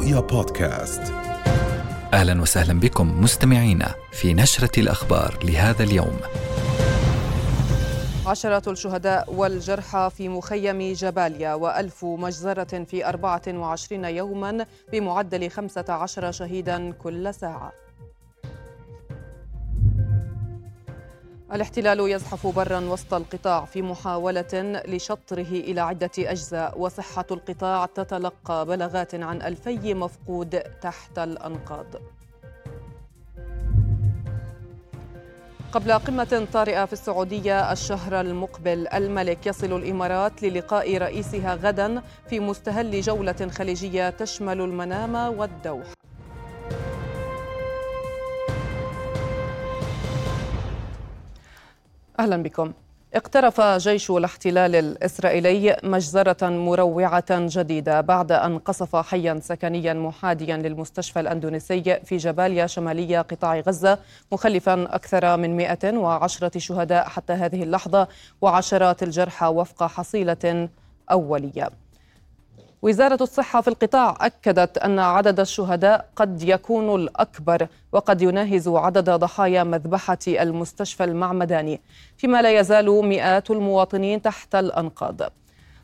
رؤيا بودكاست أهلا وسهلا بكم مستمعينا في نشرة الأخبار لهذا اليوم. عشرات الشهداء والجرحى في مخيم جباليا وألف مجزرة في 24 يوما بمعدل 15 شهيدا كل ساعة الاحتلال يزحف برا وسط القطاع في محاولة لشطره إلى عدة أجزاء وصحة القطاع تتلقى بلاغات عن ألفي مفقود تحت الأنقاض. قبل قمة طارئة في السعودية الشهر المقبل الملك يصل الإمارات للقاء رئيسها غدا في مستهل جولة خليجية تشمل المنام والدوحة. أهلا بكم. اقترف جيش الاحتلال الإسرائيلي مجزرة مروعة جديدة بعد أن قصف حيا سكنيا محاديا للمستشفى الأندونيسي في جباليا شمالية قطاع غزة مخلفا أكثر من 110 شهداء حتى هذه اللحظة وعشرات الجرحى وفق حصيلة أولية. وزارة الصحة في القطاع أكدت أن عدد الشهداء قد يكون الأكبر وقد يناهز عدد ضحايا مذبحة المستشفى المعمداني فيما لا يزال مئات المواطنين تحت الأنقاض.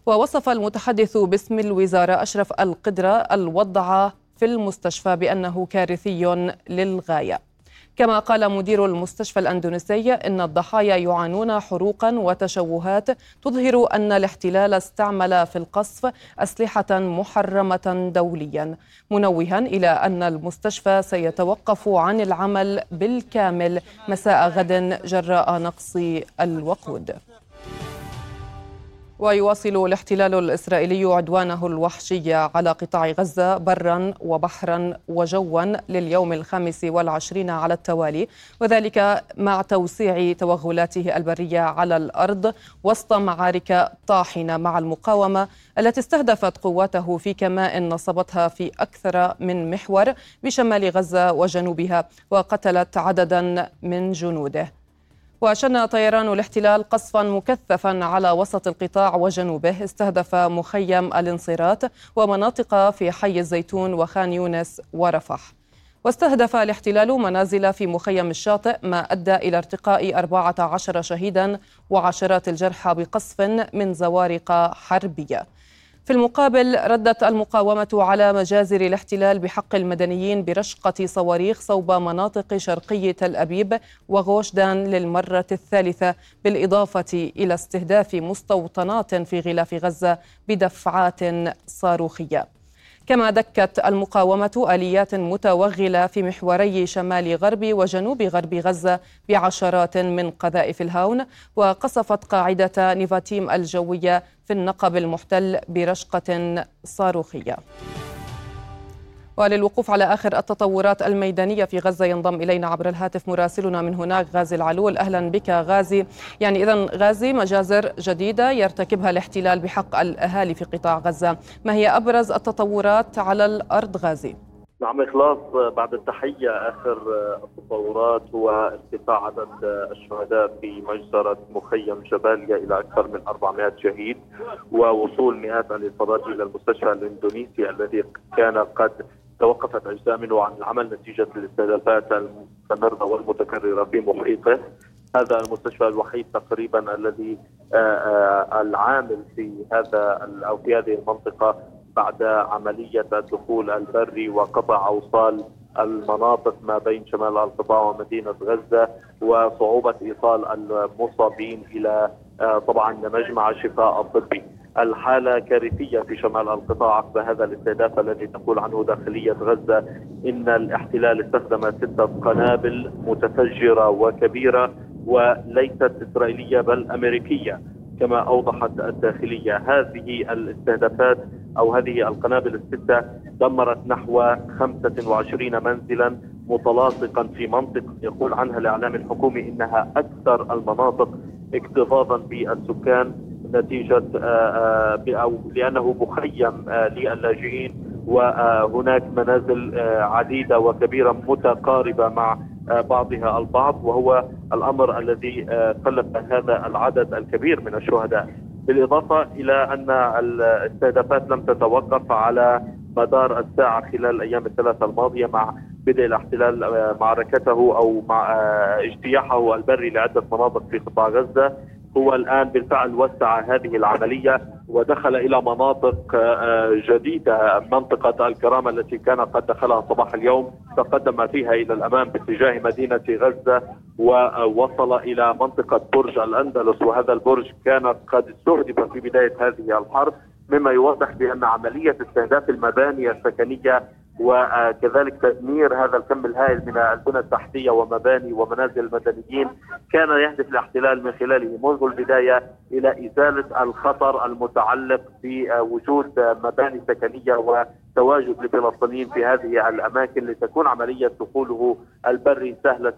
ووصف المتحدث باسم الوزارة أشرف القدرة الوضع في المستشفى بأنه كارثي للغاية. كما قال مدير المستشفى الأندونيسي إن الضحايا يعانون حروقا وتشوهات تظهر أن الاحتلال استعمل في القصف أسلحة محرمة دوليا منوها إلى أن المستشفى سيتوقف عن العمل بالكامل مساء غد جراء نقص الوقود. ويواصل الاحتلال الإسرائيلي عدوانه الوحشي على قطاع غزة برا وبحرا وجوا لليوم الخامس والعشرين على التوالي وذلك مع توسيع توغلاته البرية على الأرض وسط معارك طاحنة مع المقاومة التي استهدفت قواته في كماء نصبتها في أكثر من محور بشمال غزة وجنوبها وقتلت عددا من جنوده. وشن طيران الاحتلال قصفا مكثفا على وسط القطاع وجنوبه استهدف مخيم الانصيرات ومناطق في حي الزيتون وخان يونس ورفح. واستهدف الاحتلال منازل في مخيم الشاطئ ما أدى إلى ارتقاء 14 شهيدا وعشرات الجرحى بقصف من زوارق حربية. في المقابل ردت المقاومة على مجازر الاحتلال بحق المدنيين برشقة صواريخ صوب مناطق شرقي تل أبيب وغوشدان للمرة الثالثة بالإضافة إلى استهداف مستوطنات في غلاف غزة بدفعات صاروخية. كما دكت المقاومة آليات متوغلة في محوري شمال غرب وجنوب غرب غزة بعشرات من قذائف الهاون وقصفت قاعدة نيفاتيم الجوية في النقب المحتل برشقة صاروخية. وللوقوف على آخر التطورات الميدانية في غزة ينضم إلينا عبر الهاتف مراسلنا من هناك غازي العلول. أهلا بك غازي. يعني إذا غازي مجازر جديدة يرتكبها الاحتلال بحق الأهالي في قطاع غزة. ما هي أبرز التطورات على الأرض غازي؟ نعم إخلاص بعد التحية آخر التطورات هو ارتفاع عدد الشهداء في مجزرة مخيم جباليا إلى أكثر من 400 شهيد ووصول مئات الإصابات إلى المستشفى الإندونيسي الذي كان قد توقفت أجزاء منه عن العمل نتيجة الاستهدافات المستمرة والمتكررة في محيطه. هذا المستشفى الوحيد تقريبا الذي آه، آه، العامل في هذا أو في هذه المنطقة بعد عملية الدخول البري وقطع أوصال المناطق ما بين شمال القطاع ومدينة غزة وصعوبة إيصال المصابين إلى آه، طبعا مجمع الشفاء الطبي. الحالة كارثية في شمال القطاع عقب هذا الاستهداف الذي تقول عنه داخلية غزة إن الاحتلال استخدم ستة قنابل متفجرة وكبيرة وليست إسرائيلية بل أمريكية كما أوضحت الداخلية. هذه الاستهدافات أو هذه القنابل الستة دمرت نحو 25 منزلا متلاصقا في منطقة يقول عنها الإعلام الحكومي إنها أكثر المناطق اكتظاظا بالسكان نتيجة آه، آه، أو لأنه مخيم آه، للاجئين وهناك منازل عديدة وكبيرة متقاربة مع بعضها البعض وهو الأمر الذي خلف هذا العدد الكبير من الشهداء بالإضافة إلى أن الاستهدافات لم تتوقف على مدار الساعة خلال الأيام الثلاثة الماضية مع بدء الاحتلال معركته أو مع اجتياحه البري لعدة مناطق في قطاع غزة. هو الآن بالفعل وسع هذه العملية ودخل إلى مناطق آه، جديدة منطقة الكرامة التي كان قد دخلها صباح اليوم تقدم فيها إلى الأمام باتجاه مدينة غزة ووصل إلى منطقة برج الأندلس وهذا البرج كان قد استهدف في بداية هذه الحرب مما يوضح بأن عملية استهداف المباني السكنية وكذلك تدمير هذا الكم الهائل من البنى التحتية ومباني ومنازل المدنيين كان يهدف الاحتلال من خلاله منذ البداية إلى إزالة الخطر المتعلق بوجود مباني سكنية وتواجد للفلسطينيين في هذه الأماكن لتكون عملية دخوله البري سهلة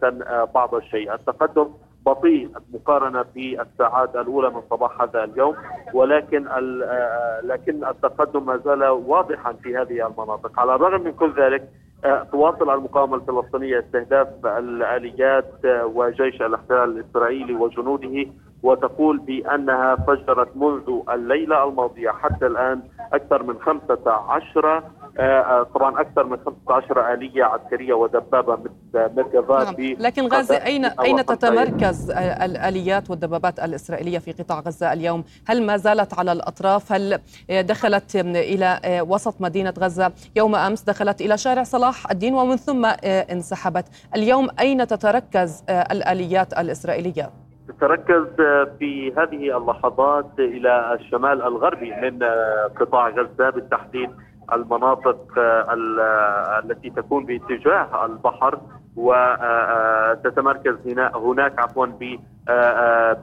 بعض الشيء، التقدم بطيء مقارنة بالساعات الأولى من صباح هذا اليوم ولكن آه، لكن التقدم ما زال واضحا في هذه المناطق. على الرغم من كل ذلك آه، تواصل المقاومة الفلسطينية استهداف الاليات آه، وجيش الاحتلال الإسرائيلي وجنوده وتقول بأنها فجرت منذ الليلة الماضية. حتى الآن أكثر من 15 آه، آه، طبعا أكثر من 15 آلية عسكرية ودبابة مركزات نعم. لكن غازي اين أين تتمركز الآليات والدبابات الإسرائيلية في قطاع غزة اليوم؟ هل ما زالت على الأطراف؟ هل دخلت إلى وسط مدينة غزة؟ يوم أمس دخلت إلى شارع صلاح الدين ومن ثم انسحبت. اليوم أين تتركز الآليات الإسرائيلية؟ تتركز في هذه اللحظات إلى الشمال الغربي من قطاع غزة بالتحديد المناطق التي تكون باتجاه البحر وتتمركز هنا هناك عفوا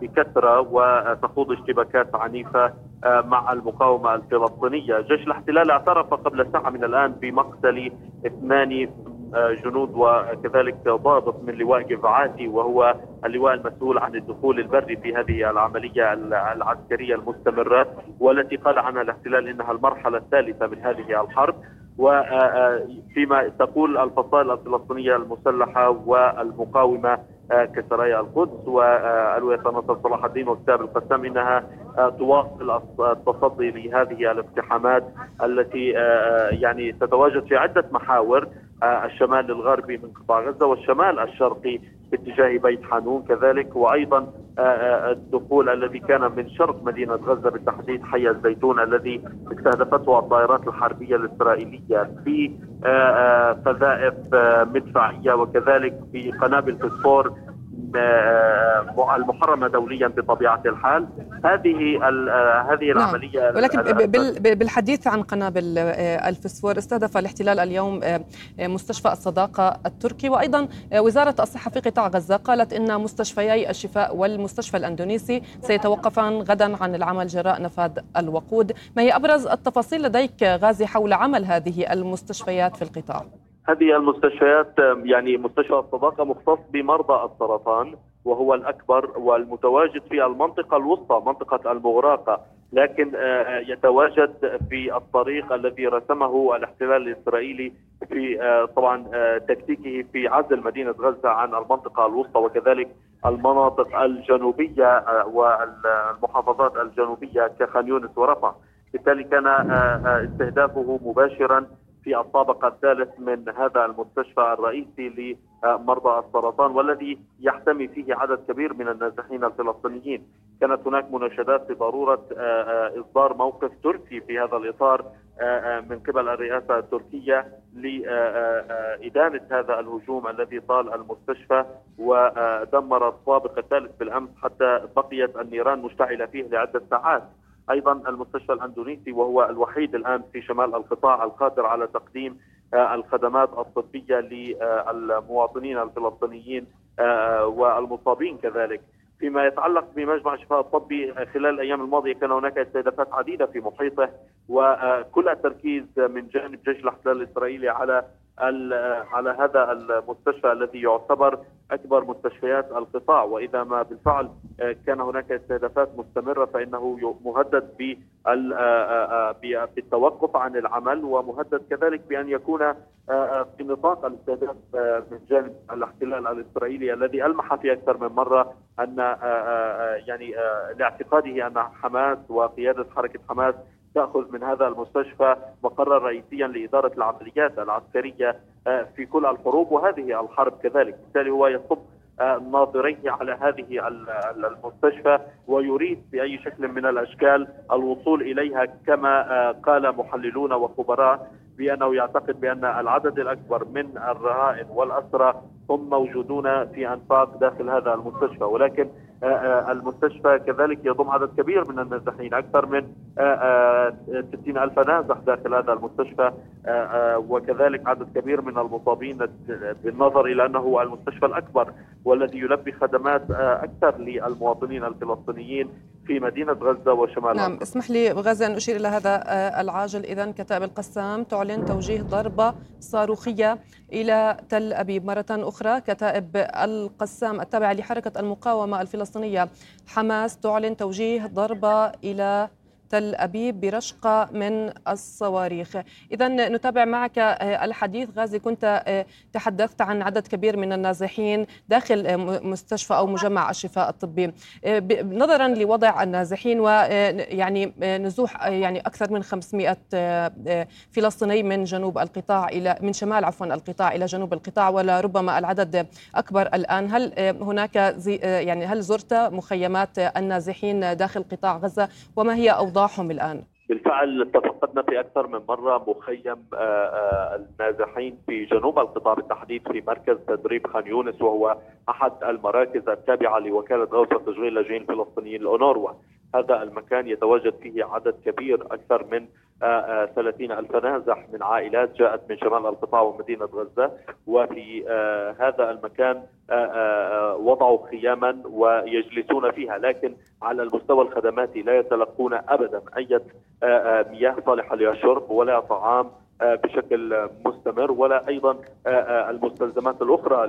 بكثرة وتخوض اشتباكات عنيفة مع المقاومة الفلسطينية، جيش الاحتلال اعترف قبل ساعة من الآن بمقتل اثنان جنود وكذلك ضابط من لواء جفعاتي وهو اللواء المسؤول عن الدخول البري في هذه العملية العسكرية المستمرة والتي قال عنها الاحتلال إنها المرحلة الثالثة من هذه الحرب. وفيما تقول الفصائل الفلسطينية المسلحة والمقاومة كسرايا القدس. والوية نصر صلاح الدين وكتاب القسام إنها تواصل التصدي لهذه الاقتحامات التي يعني تتواجد في عدة محاور. الشمال الغربي من قطاع غزة والشمال الشرقي باتجاه بيت حانون كذلك وأيضا الدخول الذي كان من شرق مدينة غزة بالتحديد حي الزيتون الذي استهدفته الطائرات الحربية الإسرائيلية في قذائف مدفعية وكذلك في قنابل فسفور آه، المحرمة دوليا بطبيعة الحال. هذه آه، هذه نعم. العملية ولكن بالحديث عن قنابل آه، الفسفور استهدف الاحتلال اليوم مستشفى الصداقة التركي. وأيضا وزارة الصحة في قطاع غزة قالت إن مستشفيي الشفاء والمستشفى الأندونيسي سيتوقفان غدا عن العمل جراء نفاذ الوقود. ما هي أبرز التفاصيل لديك غازي حول عمل هذه المستشفيات في القطاع؟ هذه المستشفيات يعني مستشفى الصداقة مختص بمرضى السرطان وهو الأكبر والمتواجد في المنطقة الوسطى منطقة المغراقة لكن آه، يتواجد في الطريق الذي رسمه الاحتلال الإسرائيلي في آه، طبعا آه، تكتيكه في عزل مدينة غزة عن المنطقة الوسطى وكذلك المناطق الجنوبية والمحافظات الجنوبية كخان يونس ورفح. بالتالي كان استهدافه مباشرا في الطابق الثالث من هذا المستشفى الرئيسي لمرضى السرطان والذي يحتمي فيه عدد كبير من النازحين الفلسطينيين. كانت هناك مناشدات بضرورة آه، آه، إصدار موقف تركي في هذا الإطار آه، من قبل الرئاسة التركية لإدانة هذا الهجوم الذي طال المستشفى. ودمر الطابق الثالث بالأمس حتى بقيت النيران مشتعلة فيه لعدة ساعات. أيضا المستشفى الأندونيسي وهو الوحيد الآن في شمال القطاع القادر على تقديم آه، الخدمات الطبية للمواطنين الفلسطينيين آه، والمصابين كذلك. فيما يتعلق بمجمع الشفاء الطبي خلال الأيام الماضية كان هناك استهدافات عديدة في محيطه وكل التركيز من جانب جيش الاحتلال الإسرائيلي على على هذا المستشفى الذي يعتبر أكبر مستشفيات القطاع. وإذا ما بالفعل آه، كان هناك استهدافات مستمرة فإنه مهدد بالتوقف عن العمل ومهدد كذلك بأن يكون في نطاق الاستهداف من جانب الاحتلال الإسرائيلي الذي ألمح في أكثر من مرة أن يعني لاعتقاده أن حماس وقيادة حركة حماس تأخذ من هذا المستشفى مقرا رئيسيا لإدارة العمليات العسكرية في كل الحروب وهذه الحرب كذلك. بالتالي هو يصب ناظريه على هذه المستشفى ويريد بأي شكل من الأشكال الوصول إليها كما قال محللون وخبراء بأنه يعتقد بأن العدد الأكبر من الرهائن والأسرى هم موجودون في أنفاق داخل هذا المستشفى. ولكن آه، آه، المستشفى كذلك يضم عدد كبير من النازحين أكثر من 60 آه، ألف نازح داخل هذا المستشفى وكذلك عدد كبير من المصابين بالنظر إلى أنه المستشفى الأكبر والذي يلبي خدمات أكثر للمواطنين الفلسطينيين في مدينة غزة وشمال نعم اسمح لي غزة أن أشير إلى هذا العاجل. إذا كتائب القسام تعلن توجيه ضربة صاروخية إلى تل أبيب. مرة أخرى كتائب القسام التابعة لحركة المقاومة الفلسطينية حماس تعلن توجيه ضربة إلى تل أبيب برشقة من الصواريخ. إذا نتابع معك آه، الحديث. غازي كنت آه، تحدثت عن عدد كبير من النازحين داخل آه، مستشفى أو مجمع الشفاء الطبي. نظرا لوضع النازحين ويعني نزوح يعني أكثر من 500 فلسطيني من جنوب القطاع إلى من شمال عفوا القطاع إلى جنوب القطاع ولربما العدد أكبر الآن. هل هناك يعني هل زرت مخيمات النازحين داخل قطاع غزة؟ وما هي أوضاع اوضاعهم الآن؟ بالفعل تفقدنا في أكثر من مرة مخيم آه، آه، النازحين في جنوب القطاع بالتحديد في مركز تدريب خان يونس وهو أحد المراكز التابعة لوكالة غوث وتشغيل اللاجئين الفلسطينيين الأونروا هذا المكان يتواجد فيه عدد كبير أكثر من 30 آه، ألف نازح من عائلات جاءت من شمال القطاع ومدينة غزة وفي هذا المكان وضعوا خياما ويجلسون فيها لكن على المستوى الخدماتي لا يتلقون أبدا أي مياه صالحة للشرب ولا طعام آه، بشكل مستمر ولا أيضا آه، آه، المستلزمات الأخرى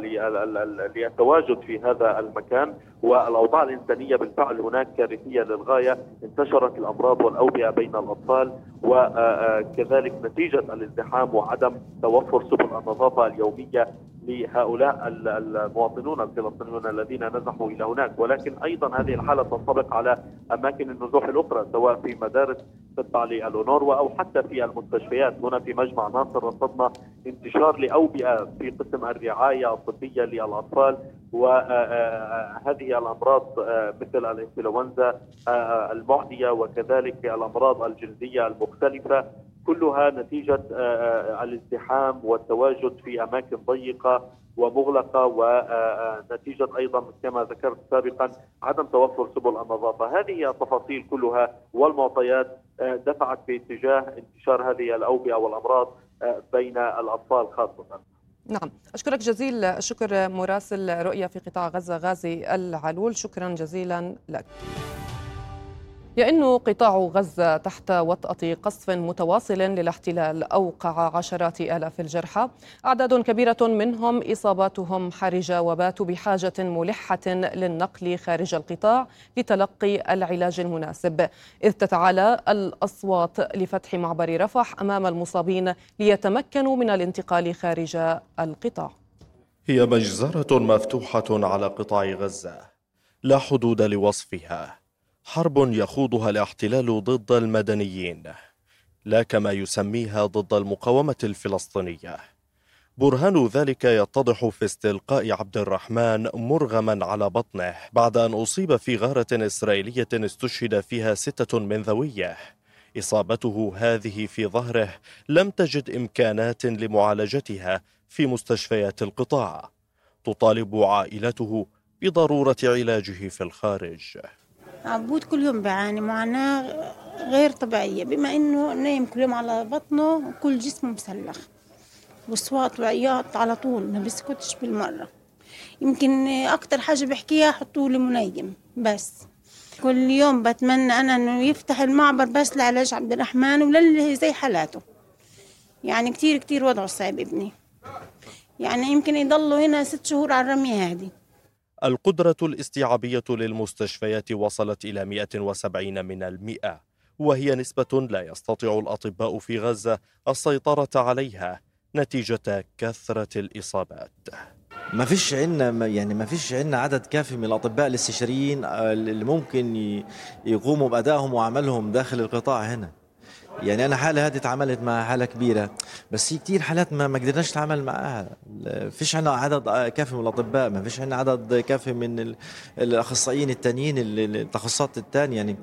للتواجد في هذا المكان. والأوضاع الإنسانية بالفعل هناك كارثية للغاية انتشرت الأمراض والأوبئة بين الأطفال وكذلك نتيجة الازدحام وعدم توفر سبل النظافة اليومية لهؤلاء المواطنون الفلسطينيون الذين نزحوا إلى هناك. ولكن أيضا هذه الحالة تنطبق على أماكن النزوح الأخرى سواء في مدارس تتبع للأونروا أو حتى في المستشفيات. هنا في مجمع ناصر رصدنا انتشار لأوبئة في قسم الرعاية الطبية للأطفال وهذه الأمراض مثل الإنفلونزا المعدية وكذلك الأمراض الجلديه المختلفة. كلها نتيجة الازدحام والتواجد في أماكن ضيقة ومغلقة ونتيجه أيضا كما ذكرت سابقا عدم توفر سبل النظافة، هذه التفاصيل كلها والمعطيات دفعت باتجاه انتشار هذه الأوبئة والأمراض بين الأطفال خاصة. نعم. أشكرك جزيل الشكر مراسل رؤية في قطاع غزة غازي العلول. شكرا جزيلا لك. يئن قطاع غزة تحت وطأة قصف متواصل للاحتلال أوقع عشرات آلاف الجرحى. أعداد كبيرة منهم إصاباتهم حرجة وباتوا بحاجة ملحة للنقل خارج القطاع لتلقي العلاج المناسب. إذ تتعالى الأصوات لفتح معبر رفح أمام المصابين ليتمكنوا من الانتقال خارج القطاع. هي مجزرة مفتوحة على قطاع غزة. لا حدود لوصفها. حرب يخوضها الاحتلال ضد المدنيين لا كما يسميها ضد المقاومة الفلسطينية. برهان ذلك يتضح في استلقاء عبد الرحمن مرغما على بطنه بعد أن أصيب في غارة إسرائيلية استشهد فيها ستة من ذويه. إصابته هذه في ظهره لم تجد إمكانات لمعالجتها في مستشفيات القطاع. تطالب عائلته بضرورة علاجه في الخارج. عبود كل يوم بيعاني معاناة غير طبيعية بما إنه نايم كل يوم على بطنه وكل جسمه مسلخ. وصوات وعياط على طول ما بيسكتش بالمرة. يمكن أكتر حاجة بحكيها حطوا لي منيم بس. كل يوم بتمنى أنا إنه يفتح المعبر بس لعلاج عبد الرحمن وللي زي حالاته. يعني كتير كتير وضعه صعب ابني. يعني يمكن يضلوا هنا ست شهور على الرمية هذه. القدرة الاستيعابية للمستشفيات وصلت إلى 170 من المئة وهي نسبة لا يستطيع الأطباء في غزة السيطرة عليها نتيجة كثرة الإصابات. ما فيش عندنا يعني ما فيش عندنا عدد كافي من الأطباء الاستشاريين اللي ممكن يقوموا بأدائهم وعملهم داخل القطاع هنا. يعني أنا حالة هذه تعاملت مع حالة كبيرة بس في كثير حالات ما ما قدرناش نتعامل معها فيش عندنا عدد كافي من الأطباء ما فيش عندنا عدد كافي من الأخصائيين الثانيين التخصصات الثانية يعني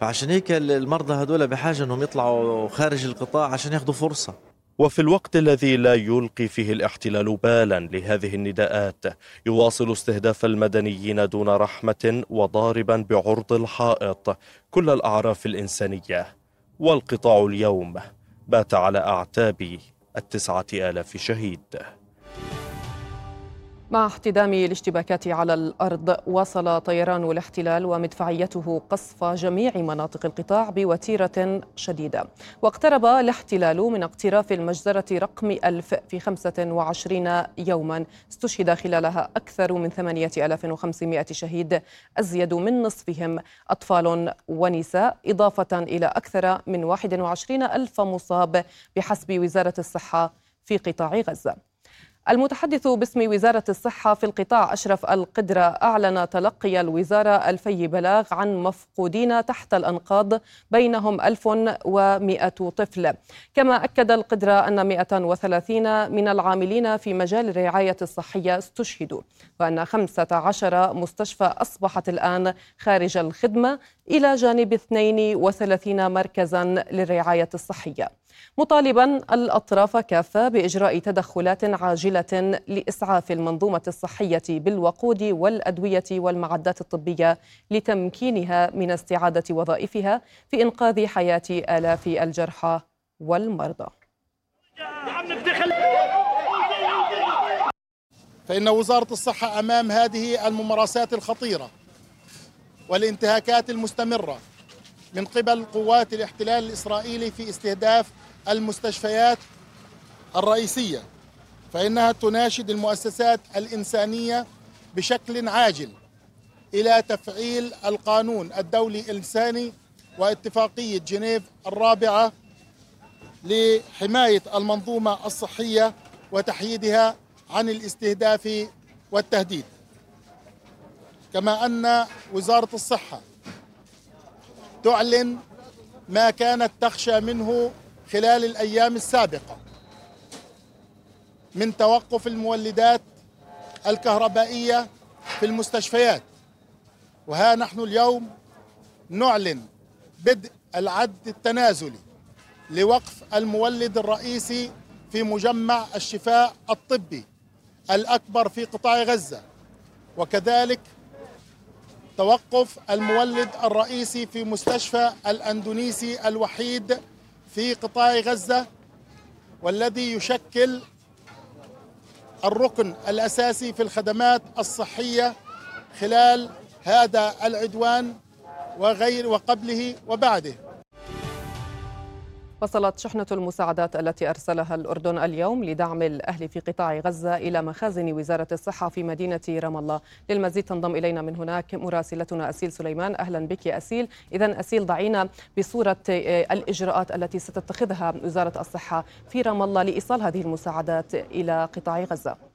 فعشان هيك المرضى هذول بحاجة إنهم يطلعوا خارج القطاع عشان ياخذوا فرصة. وفي الوقت الذي لا يلقي فيه الاحتلال بالا لهذه النداءات يواصل استهداف المدنيين دون رحمة وضاربا بعرض الحائط. كل الأعراف الإنسانية والقطاع اليوم بات على أعتاب التسعة آلاف شهيد. مع احتدام الاشتباكات على الأرض واصل طيران الاحتلال ومدفعيته قصف جميع مناطق القطاع بوتيرة شديدة. واقترب الاحتلال من اقتراف المجزرة رقم ألف في 25 يوما. استشهد خلالها أكثر من 8500 شهيد أزيد من نصفهم. أطفال ونساء إضافة إلى أكثر من 21 ألف مصاب بحسب وزارة الصحة في قطاع غزة. المتحدث باسم وزارة الصحة في القطاع أشرف القدرة أعلن تلقي الوزارة ألفي بلاغ عن مفقودين تحت الأنقاض بينهم 1100 طفل. كما أكد القدرة أن 130 من العاملين في مجال الرعاية الصحية استشهدوا وأن 15 مستشفى أصبحت الآن خارج الخدمة إلى جانب 32 مركزا للرعاية الصحية. مطالبا الأطراف كافة بإجراء تدخلات عاجلة لإسعاف المنظومة الصحية بالوقود والأدوية والمعدات الطبية لتمكينها من استعادة وظائفها في إنقاذ حياة آلاف الجرحى والمرضى. فإن وزارة الصحة أمام هذه الممارسات الخطيرة والانتهاكات المستمرة من قبل قوات الاحتلال الإسرائيلي في استهداف المستشفيات الرئيسية فإنها تناشد المؤسسات الإنسانية بشكل عاجل إلى تفعيل القانون الدولي الإنساني واتفاقية جنيف الرابعة لحماية المنظومة الصحية وتحييدها عن الاستهداف والتهديد. كما أن وزارة الصحة تعلن ما كانت تخشى منه خلال الأيام السابقة من توقف المولدات الكهربائية في المستشفيات. وها نحن اليوم نعلن بدء العد التنازلي لوقف المولد الرئيسي في مجمع الشفاء الطبي الأكبر في قطاع غزة. وكذلك توقف المولد الرئيسي في مستشفى الأندونيسي الوحيد في قطاع غزة والذي يشكل الركن الأساسي في الخدمات الصحية خلال هذا العدوان وغير وقبله وبعده. وصلت شحنة المساعدات التي أرسلها الأردن اليوم لدعم الأهل في قطاع غزة إلى مخازن وزارة الصحة في مدينة رام الله. للمزيد تنضم إلينا من هناك مراسلتنا أسيل سليمان. أهلا بك يا أسيل. إذا أسيل ضعينا بصورة آه، الإجراءات التي ستتخذها وزارة الصحة في رام الله لإيصال هذه المساعدات إلى قطاع غزة.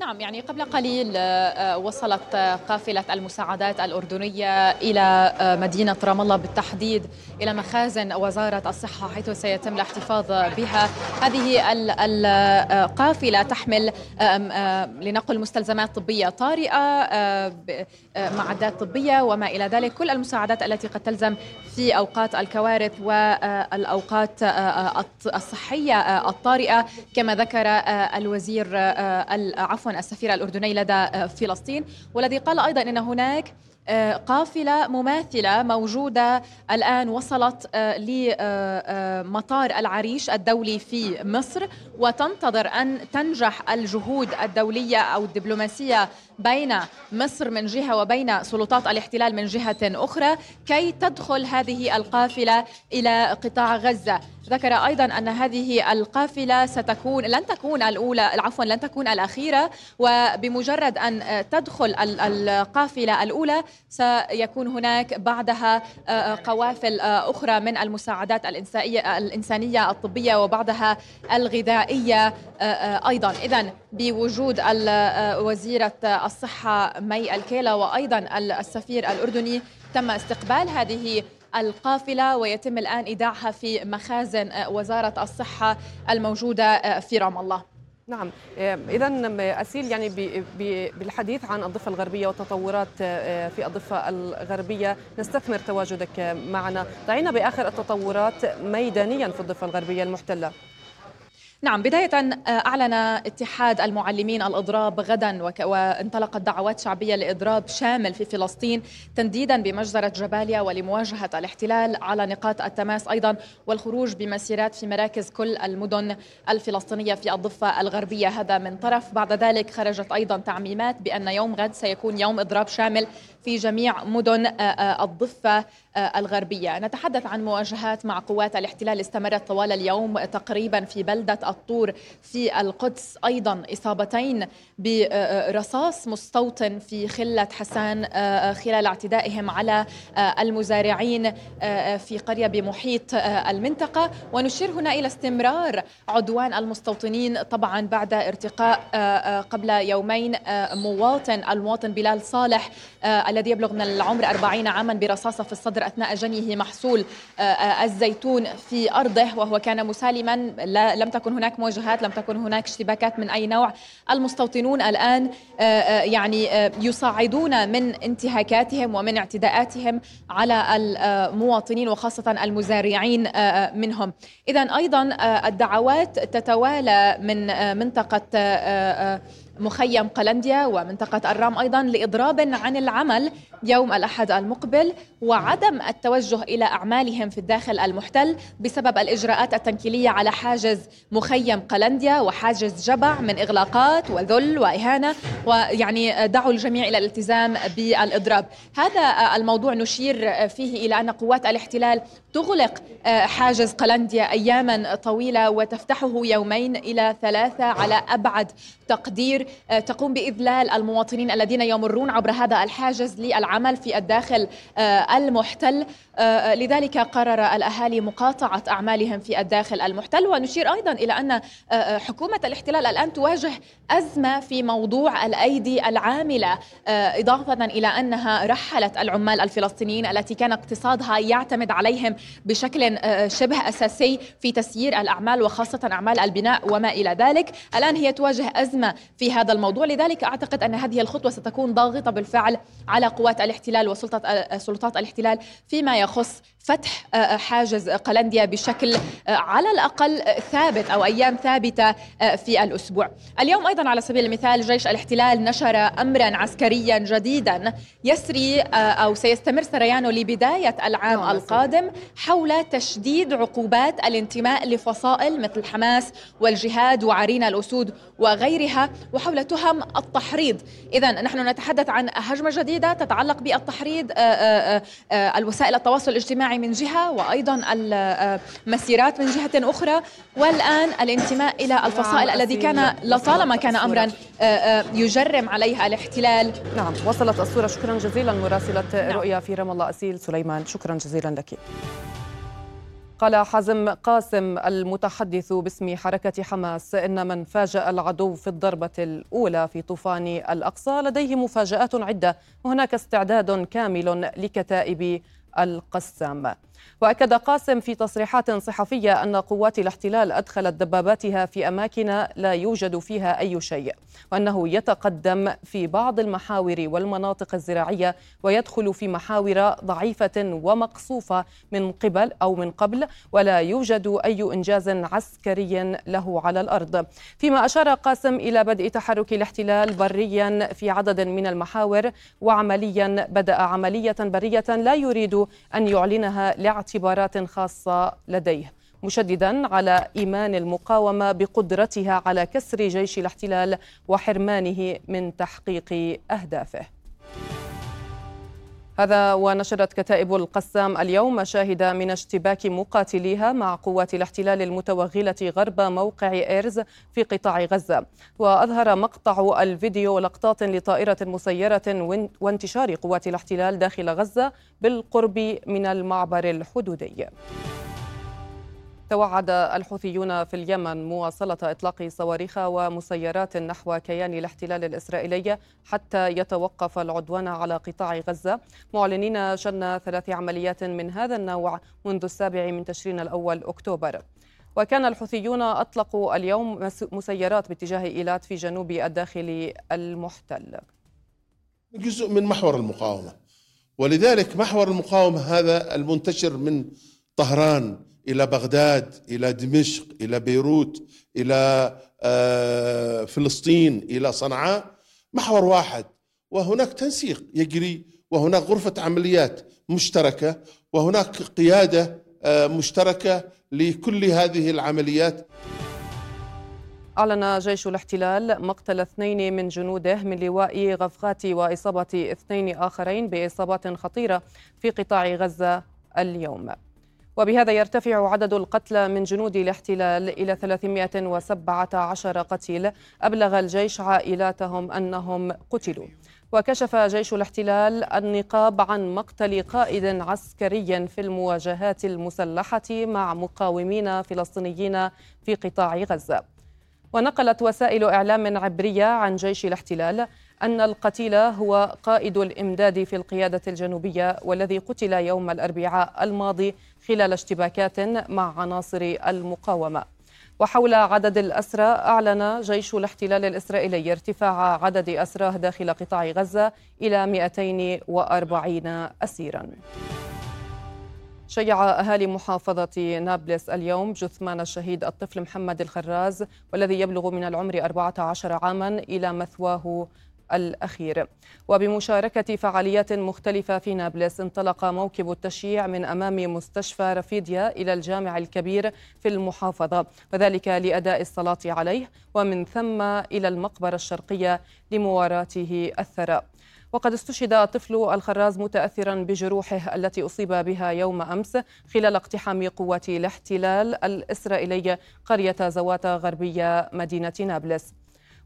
نعم يعني قبل قليل آه، آه، وصلت قافلة المساعدات الأردنية إلى آه، مدينة رام الله بالتحديد إلى مخازن وزارة الصحة حيث سيتم الاحتفاظ بها. هذه القافلة تحمل لنقل مستلزمات طبية طارئة معدات طبية وما إلى ذلك. كل المساعدات التي قد تلزم في أوقات الكوارث والأوقات الصحية الطارئة كما ذكر الوزير عفوا السفير الأردني لدى فلسطين والذي قال أيضا أن هناك آه، قافلة مماثلة موجودة الآن وصلت آه، لمطار العريش الدولي في مصر وتنتظر أن تنجح الجهود الدولية أو الدبلوماسية بين مصر من جهة وبين سلطات الاحتلال من جهة أخرى كي تدخل هذه القافلة إلى قطاع غزة. ذكر أيضا أن هذه القافلة ستكون لن تكون الأولى عفوا لن تكون الأخيرة وبمجرد أن تدخل القافلة الأولى سيكون هناك بعدها قوافل أخرى من المساعدات الإنسانية الطبية وبعدها الغذائية أيضا. إذا بوجود وزيرة الصحة مي الكيلا وأيضا السفير الأردني. تم استقبال هذه القافلة ويتم الآن إيداعها في مخازن وزارة الصحة الموجودة في رام الله. نعم. اذا أسيل يعني بالحديث عن الضفة الغربية والتطورات آه، في الضفة الغربية. نستثمر تواجدك معنا. ضعينا بآخر التطورات ميدانيا في الضفة الغربية المحتلة. نعم بداية آه، أعلن اتحاد المعلمين الإضراب غدا وانطلقت دعوات شعبية لإضراب شامل في فلسطين تنديدا بمجزرة جباليا ولمواجهة الاحتلال على نقاط التماس أيضا والخروج بمسيرات في مراكز كل المدن الفلسطينية في الضفة الغربية. هذا من طرف. بعد ذلك خرجت أيضا تعميمات بأن يوم غد سيكون يوم إضراب شامل في جميع مدن آه، آه، الضفة الغربية. نتحدث عن مواجهات مع قوات الاحتلال. استمرت طوال اليوم تقريبا في بلدة الطور في القدس أيضا إصابتين برصاص مستوطن في خلة حسان خلال اعتدائهم على المزارعين في قرية بمحيط المنطقة. ونشير هنا إلى استمرار عدوان المستوطنين طبعا بعد ارتقاء قبل يومين مواطن المواطن بلال صالح الذي يبلغ من العمر 40 عاما برصاصة في الصدر أثناء جنيه محصول آه، آه، الزيتون في أرضه وهو كان مسالما لم تكن هناك مواجهات لم تكن هناك اشتباكات من أي نوع. المستوطنون الآن آه، يعني يصعدون من انتهاكاتهم ومن اعتداءاتهم على المواطنين وخاصة المزارعين منهم. إذا أيضا الدعوات تتوالى من منطقة مخيم قلنديا ومنطقة الرام أيضا لإضراب عن العمل يوم الأحد المقبل وعدم التوجه إلى أعمالهم في الداخل المحتل بسبب الإجراءات التنكيلية على حاجز مخيم قلنديا وحاجز جبع من إغلاقات وذل وإهانة ويعني دعوا الجميع إلى الالتزام بالإضراب. هذا الموضوع نشير فيه إلى أن قوات الاحتلال تغلق حاجز قلنديا أياما طويلة وتفتحه يومين إلى ثلاثة على أبعد تقدير. تقوم بإذلال المواطنين الذين يمرون عبر هذا الحاجز للعمل في الداخل المحتل. آه، لذلك قرر الأهالي مقاطعة أعمالهم في الداخل المحتل. ونشير أيضا إلى أن آه، آه، حكومة الاحتلال الآن تواجه أزمة في موضوع الأيدي العاملة. إضافة إلى أنها رحلت العمال الفلسطينيين التي كان اقتصادها يعتمد عليهم بشكل شبه أساسي في تسيير الأعمال وخاصة أعمال البناء وما إلى ذلك. الآن هي تواجه أزمة في هذا الموضوع. لذلك أعتقد أن هذه الخطوة ستكون ضاغطة بالفعل على قوات الاحتلال وسلطة سلطات الاحتلال فيما يخص فتح آه، آه، حاجز قلنديا بشكل آه، على الأقل ثابت أو أيام ثابتة في الأسبوع. اليوم أيضا على سبيل المثال جيش الاحتلال نشر امرا عسكريا جديدا يسري أو سيستمر سريانه لبداية العام نعم، القادم حول تشديد عقوبات الانتماء لفصائل مثل حماس والجهاد وعرين الأسود وغيرها وحول تهم التحريض. اذا نحن نتحدث عن هجمة جديدة تتعلق بالتحريض الوسائل التواصل الاجتماعي من جهة وأيضا المسيرات من جهة أخرى. والآن الانتماء إلى الفصائل نعم الذي كان لطالما كان أمرا آه، آه، يجرم عليها الاحتلال. نعم وصلت الصورة. شكرا جزيلا. مراسلة نعم. رؤيا في رام الله أسيل سليمان. شكرا جزيلا لك. قال حازم قاسم المتحدث باسم حركة حماس إن من فاجأ العدو في الضربة الأولى في طوفان الأقصى لديه مفاجآت عدة. وهناك استعداد كامل لكتائب القسام وأكد قاسم في تصريحات صحفية أن قوات الاحتلال أدخلت دباباتها في أماكن لا يوجد فيها أي شيء وأنه يتقدم في بعض المحاور والمناطق الزراعية ويدخل في محاور ضعيفة ومقصوفة من قبل أو من قبل ولا يوجد أي إنجاز عسكري له على الأرض. فيما أشار قاسم إلى بدء تحرك الاحتلال بريا في عدد من المحاور وعمليا بدأ عملية برية لا يريد أن يعلنها لاعتبارات خاصة لديه مشددا على إيمان المقاومة بقدرتها على كسر جيش الاحتلال وحرمانه من تحقيق أهدافه. هذا ونشرت كتائب القسام اليوم مشاهد من اشتباك مقاتليها مع قوات الاحتلال المتوغلة غرب موقع إيرز في قطاع غزة. وأظهر مقطع الفيديو لقطات لطائرة مسيرة وانتشار قوات الاحتلال داخل غزة بالقرب من المعبر الحدودي. توعد الحوثيون في اليمن مواصلة إطلاق صواريخ ومسيرات نحو كيان الاحتلال الإسرائيلي حتى يتوقف العدوان على قطاع غزة. معلنين شن ثلاث عمليات من هذا النوع منذ السابع من تشرين الأول أكتوبر. وكان الحوثيون أطلقوا اليوم مسيرات باتجاه إيلات في جنوب الداخل المحتل. جزء من محور المقاومة. ولذلك محور المقاومة هذا المنتشر من طهران إلى بغداد إلى دمشق إلى بيروت إلى آه، فلسطين إلى صنعاء محور واحد. وهناك تنسيق يجري وهناك غرفة عمليات مشتركة وهناك قيادة آه، مشتركة لكل هذه العمليات. أعلن جيش الاحتلال مقتل اثنين من جنوده من لواء غفغات وإصابة اثنين آخرين بإصابات خطيرة في قطاع غزة اليوم. وبهذا يرتفع عدد القتلى من جنود الاحتلال إلى 317 قتيل أبلغ الجيش عائلاتهم أنهم قتلوا. وكشف جيش الاحتلال النقاب عن مقتل قائد عسكري في المواجهات المسلحة مع مقاومين فلسطينيين في قطاع غزة. ونقلت وسائل إعلام عبرية عن جيش الاحتلال أن القتيل هو قائد الإمداد في القيادة الجنوبية والذي قتل يوم الأربعاء الماضي خلال اشتباكات مع عناصر المقاومة. وحول عدد الأسرى أعلن جيش الاحتلال الإسرائيلي ارتفاع عدد أسراه داخل قطاع غزة إلى 240 أسيراً. شيع أهالي محافظة نابلس اليوم جثمان الشهيد الطفل محمد الخراز والذي يبلغ من العمر 14 عاما إلى مثواه الأخير. وبمشاركة فعاليات مختلفة في نابلس انطلق موكب التشييع من أمام مستشفى رفيديا إلى الجامع الكبير في المحافظة وذلك لأداء الصلاة عليه ومن ثم إلى المقبرة الشرقية لمواراته الثراء. وقد استشهد طفل الخراز متأثرا بجروحه التي أصيب بها يوم أمس خلال اقتحام قوات الاحتلال الإسرائيلي قرية زواتا غربية مدينة نابلس.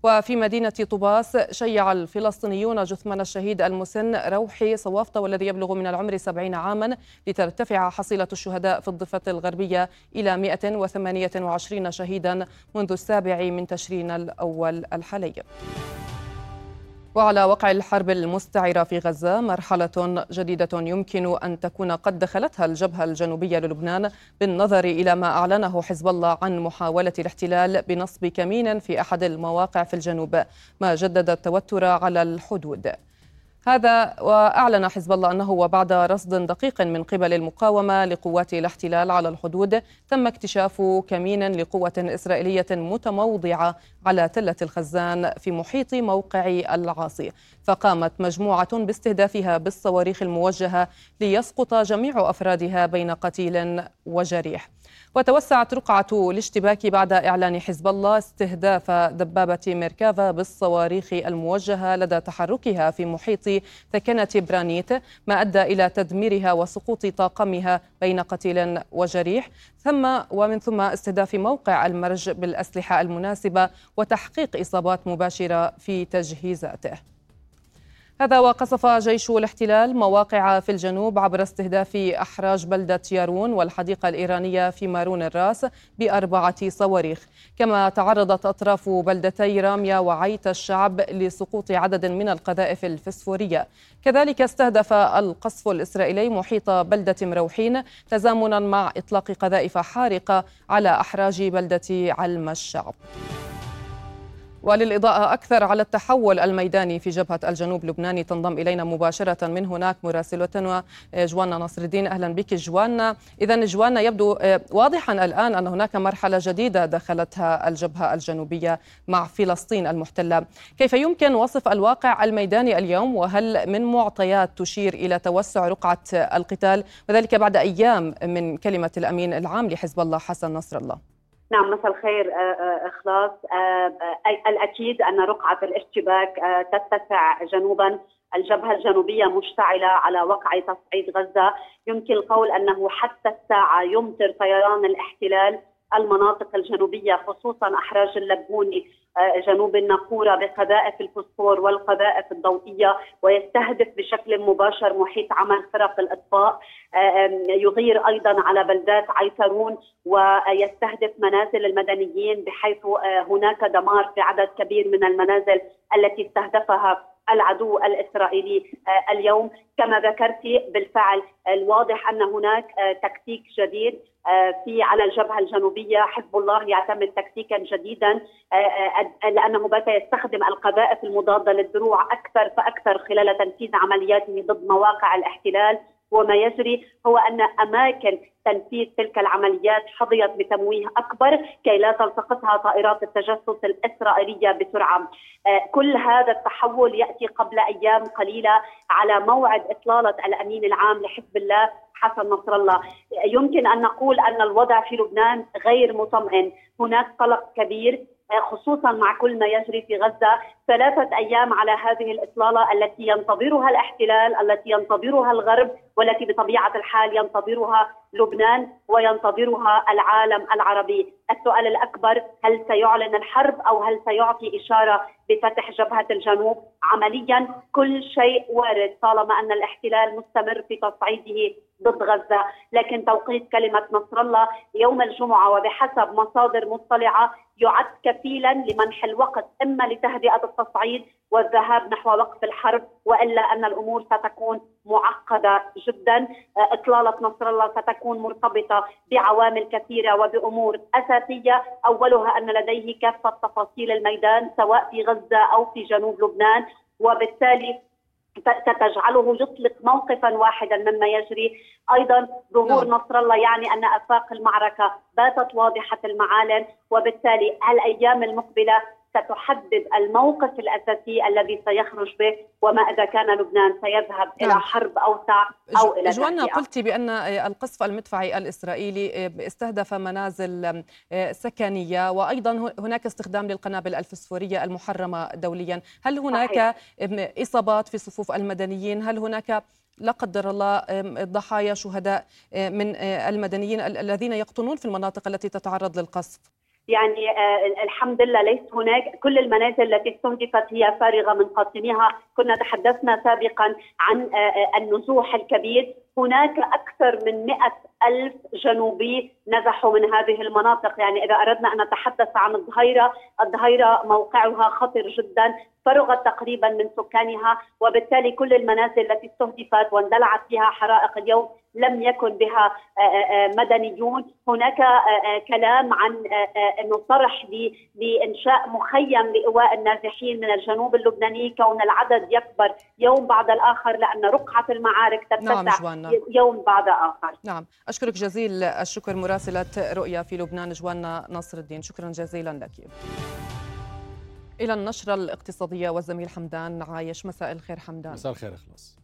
وفي مدينة طوباس شيع الفلسطينيون جثمان الشهيد المسن روحي صوافطة والذي يبلغ من العمر سبعين عاما لترتفع حصيلة الشهداء في الضفة الغربية إلى 128 شهيدا منذ السابع من تشرين الأول الحالي. وعلى وقع الحرب المستعرة في غزة مرحلة جديدة يمكن أن تكون قد دخلتها الجبهة الجنوبية للبنان بالنظر إلى ما أعلنه حزب الله عن محاولة الاحتلال بنصب كمين في أحد المواقع في الجنوب ما جدد التوتر على الحدود. هذا وأعلن حزب الله أنه وبعد رصد دقيق من قبل المقاومة لقوات الاحتلال على الحدود تم اكتشاف كمين لقوة إسرائيلية متموضعة على تلة الخزان في محيط موقع العاصي. فقامت مجموعة باستهدافها بالصواريخ الموجهة ليسقط جميع أفرادها بين قتيل وجريح. وتوسعت رقعة الاشتباك بعد إعلان حزب الله استهداف دبابة ميركافا بالصواريخ الموجهة لدى تحركها في محيط ثكنة برانيت ما أدى إلى تدميرها وسقوط طاقمها بين قتيل وجريح. ثم ومن ثم استهداف موقع المرج بالأسلحة المناسبة وتحقيق إصابات مباشرة في تجهيزاته. هذا وقصف جيش الاحتلال مواقع في الجنوب عبر استهداف أحراج بلدة يارون والحديقة الإيرانية في مارون الراس بأربعة صواريخ. كما تعرضت أطراف بلدتي راميا وعيت الشعب لسقوط عدد من القذائف الفسفورية. كذلك استهدف القصف الإسرائيلي محيط بلدة مروحين تزامنا مع إطلاق قذائف حارقة على أحراج بلدة علم الشعب. وللإضاءة أكثر على التحول الميداني في جبهة الجنوب اللبناني تنضم إلينا مباشرة من هناك مراسلتنا جوانا نصر الدين أهلا بك جوانا إذا جوانا يبدو آه، واضحا الآن أن هناك مرحلة جديدة دخلتها الجبهة الجنوبية مع فلسطين المحتلة. كيف يمكن وصف الواقع الميداني اليوم؟ وهل من معطيات تشير إلى توسع رقعة القتال؟ وذلك بعد أيام من كلمة الأمين العام لحزب الله حسن نصر الله نعم مساء الخير آه، آه، إخلاص. آه، الأكيد أن رقعة الاشتباك تتسع جنوبا. الجبهة الجنوبية مشتعلة على وقع تصعيد غزة. يمكن القول أنه حتى الساعة يمطر طيران الاحتلال. المناطق الجنوبية خصوصا أحراج اللبوني آه، جنوب الناقورة بقذائف الفوسفور والقذائف الضوئية ويستهدف بشكل مباشر محيط عمل فرق الأطفاء يغير أيضا على بلدات عيسرون ويستهدف منازل المدنيين بحيث هناك دمار في عدد كبير من المنازل التي استهدفها العدو الإسرائيلي آه، اليوم. كما ذكرت بالفعل الواضح أن هناك آه، تكتيك جديد آه، في على الجبهة الجنوبية. حزب الله يعتمد تكتيكا جديدا لأنه بات يستخدم القذائف المضادة للدروع أكثر فأكثر خلال تنفيذ عملياته ضد مواقع الاحتلال. وما يجري هو أن أماكن تنفيذ تلك العمليات حظيت بتمويه أكبر كي لا تلتقطها طائرات التجسس الإسرائيلية بسرعة. آه، كل هذا التحول يأتي قبل أيام قليلة على موعد إطلالة الأمين العام لحزب الله حسن نصر الله يمكن أن نقول أن الوضع في لبنان غير مطمئن هناك قلق كبير خصوصا مع كل ما يجري في غزة ثلاثة أيام على هذه الإطلالة التي ينتظرها الاحتلال التي ينتظرها الغرب والتي بطبيعة الحال ينتظرها لبنان وينتظرها العالم العربي، السؤال الأكبر هل سيعلن الحرب أو هل سيعطي إشارة بفتح جبهة الجنوب؟ عمليا كل شيء وارد طالما أن الاحتلال مستمر في تصعيده ضد غزة، لكن توقيت كلمة نصر الله يوم الجمعة وبحسب مصادر مطلعة يعد كفيلا لمنح الوقت إما لتهدئة التصعيد والذهاب نحو وقف الحرب وإلا أن الأمور ستكون معقدة جدا. إطلالة نصر الله ستكون مرتبطة بعوامل كثيرة وبأمور أساسية. أولها أن لديه كافة تفاصيل الميدان سواء في غزة أو في جنوب لبنان وبالتالي ستجعله يطلق موقفا واحدا مما يجري أيضا ظهور نعم. نصر الله يعني أن أفاق المعركة باتت واضحة المعالم وبالتالي الأيام المقبلة ستحدد الموقف الأساسي الذي سيخرج به وما إذا كان لبنان سيذهب نعم. إلى حرب أوسع أو إلى جوانا قلت بأن القصف المدفعي الإسرائيلي استهدف منازل سكنية وأيضا هناك استخدام للقنابل الفسفورية المحرمة دوليا، هل هناك صحيح. إصابات في صفوف المدنيين؟ هل هناك لا قدر الله ضحايا شهداء من المدنيين الذين يقطنون في المناطق التي تتعرض للقصف يعني آه الحمد لله ليس هناك. كل المنازل التي استهدفت هي فارغة من قاطنيها، كنا تحدثنا سابقا عن آه, آه، النزوح الكبير، هناك أكثر من 100 ألف جنوبي نزحوا من هذه المناطق. يعني إذا أردنا أن نتحدث عن الظهيرة الظهيرة موقعها خطر جدا فرغت تقريبا من سكانها وبالتالي كل المنازل التي استهدفت واندلعت فيها حرائق اليوم لم يكن بها آه، آه، مدنيون. هناك آه، كلام عن انه طرح لإنشاء مخيم لإيواء النازحين من الجنوب اللبناني. كون العدد يكبر يوم بعد الآخر لأن رقعة المعارك تتسع نعم. يوم بعد آخر. نعم. أشكرك جزيل الشكر مراسلة رؤيا في لبنان جوانا ناصر الدين شكرا جزيلا لك. إلى النشرة الاقتصادية والزميل حمدان عايش. مساء الخير حمدان. مساء الخير إخلاص.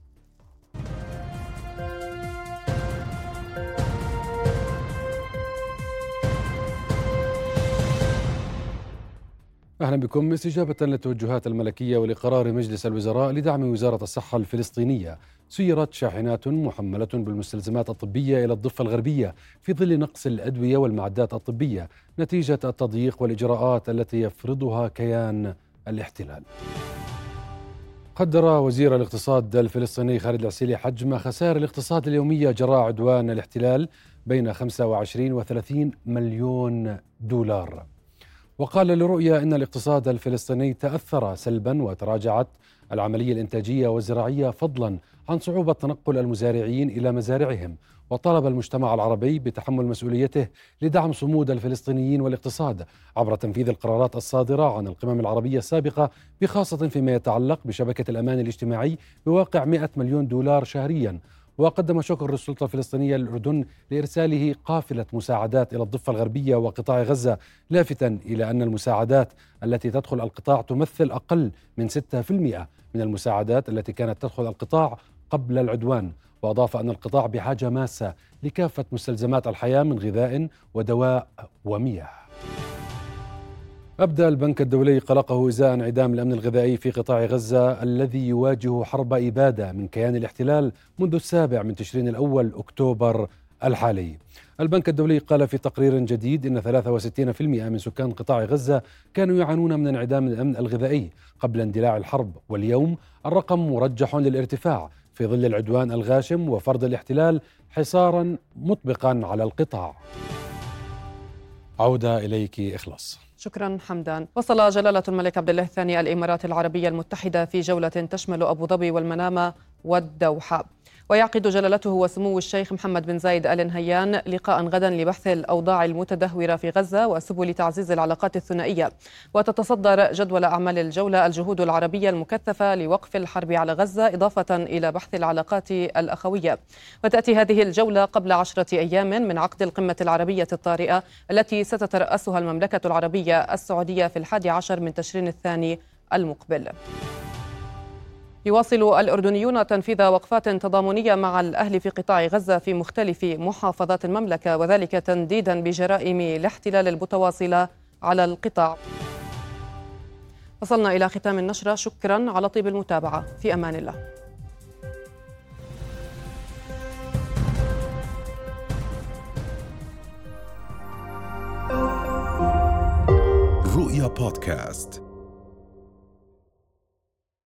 أهلا بكم. استجابة للتوجهات الملكية ولقرار مجلس الوزراء لدعم وزارة الصحة الفلسطينية. سيرت شاحنات محملة بالمستلزمات الطبية إلى الضفة الغربية في ظل نقص الأدوية والمعدات الطبية نتيجة التضييق والإجراءات التي يفرضها كيان الاحتلال. قدر وزير الاقتصاد الفلسطيني خالد العسيلي حجم خسائر الاقتصاد اليومية جراء عدوان الاحتلال بين 25 و 30 مليون دولار. وقال لرؤيا إن الاقتصاد الفلسطيني تأثر سلبا وتراجعت العملية الإنتاجية والزراعية فضلا عن صعوبة تنقل المزارعين إلى مزارعهم وطلب المجتمع العربي بتحمل مسؤوليته لدعم صمود الفلسطينيين والاقتصاد عبر تنفيذ القرارات الصادرة عن القمم العربية السابقة بخاصة فيما يتعلق بشبكة الأمان الاجتماعي بواقع 100 مليون دولار شهريا وقدم شكر السلطة الفلسطينية للأردن لإرساله قافلة مساعدات إلى الضفة الغربية وقطاع غزة لافتا إلى أن المساعدات التي تدخل القطاع تمثل أقل من 6% من المساعدات التي كانت تدخل القطاع قبل العدوان. وأضاف أن القطاع بحاجة ماسة لكافة مستلزمات الحياة من غذاء ودواء ومياه. أبدأ البنك الدولي قلقه إزاء انعدام الأمن الغذائي في قطاع غزة الذي يواجه حرب إبادة من كيان الاحتلال منذ السابع من تشرين الأول أكتوبر الحالي. البنك الدولي قال في تقرير جديد إن 63% من سكان قطاع غزة كانوا يعانون من انعدام الأمن الغذائي قبل اندلاع الحرب واليوم الرقم مرجح للارتفاع في ظل العدوان الغاشم وفرض الاحتلال حصارا مطبقا على القطاع. عودة إليك إخلاص. شكرا حمدان. وصل جلالة الملك عبد الله الثاني الإمارات العربية المتحدة في جولة تشمل أبو ظبي والمنامة والدوحة. ويعقد جلالته وسمو الشيخ محمد بن زايد آل نهيان لقاء غدا لبحث الأوضاع المتدهورة في غزة وسبل تعزيز العلاقات الثنائية. وتتصدر جدول أعمال الجولة الجهود العربية المكثفة لوقف الحرب على غزة إضافة إلى بحث العلاقات الأخوية. وتأتي هذه الجولة قبل عشرة أيام من عقد القمة العربية الطارئة التي ستترأسها المملكة العربية السعودية في الحادي عشر من تشرين الثاني المقبل. يواصل الأردنيون تنفيذ وقفات تضامنية مع الأهل في قطاع غزة في مختلف محافظات المملكة وذلك تنديدا بجرائم الاحتلال المتواصلة على القطاع. وصلنا إلى ختام النشرة. شكرا على طيب المتابعة. في أمان الله. رؤيا بودكاست.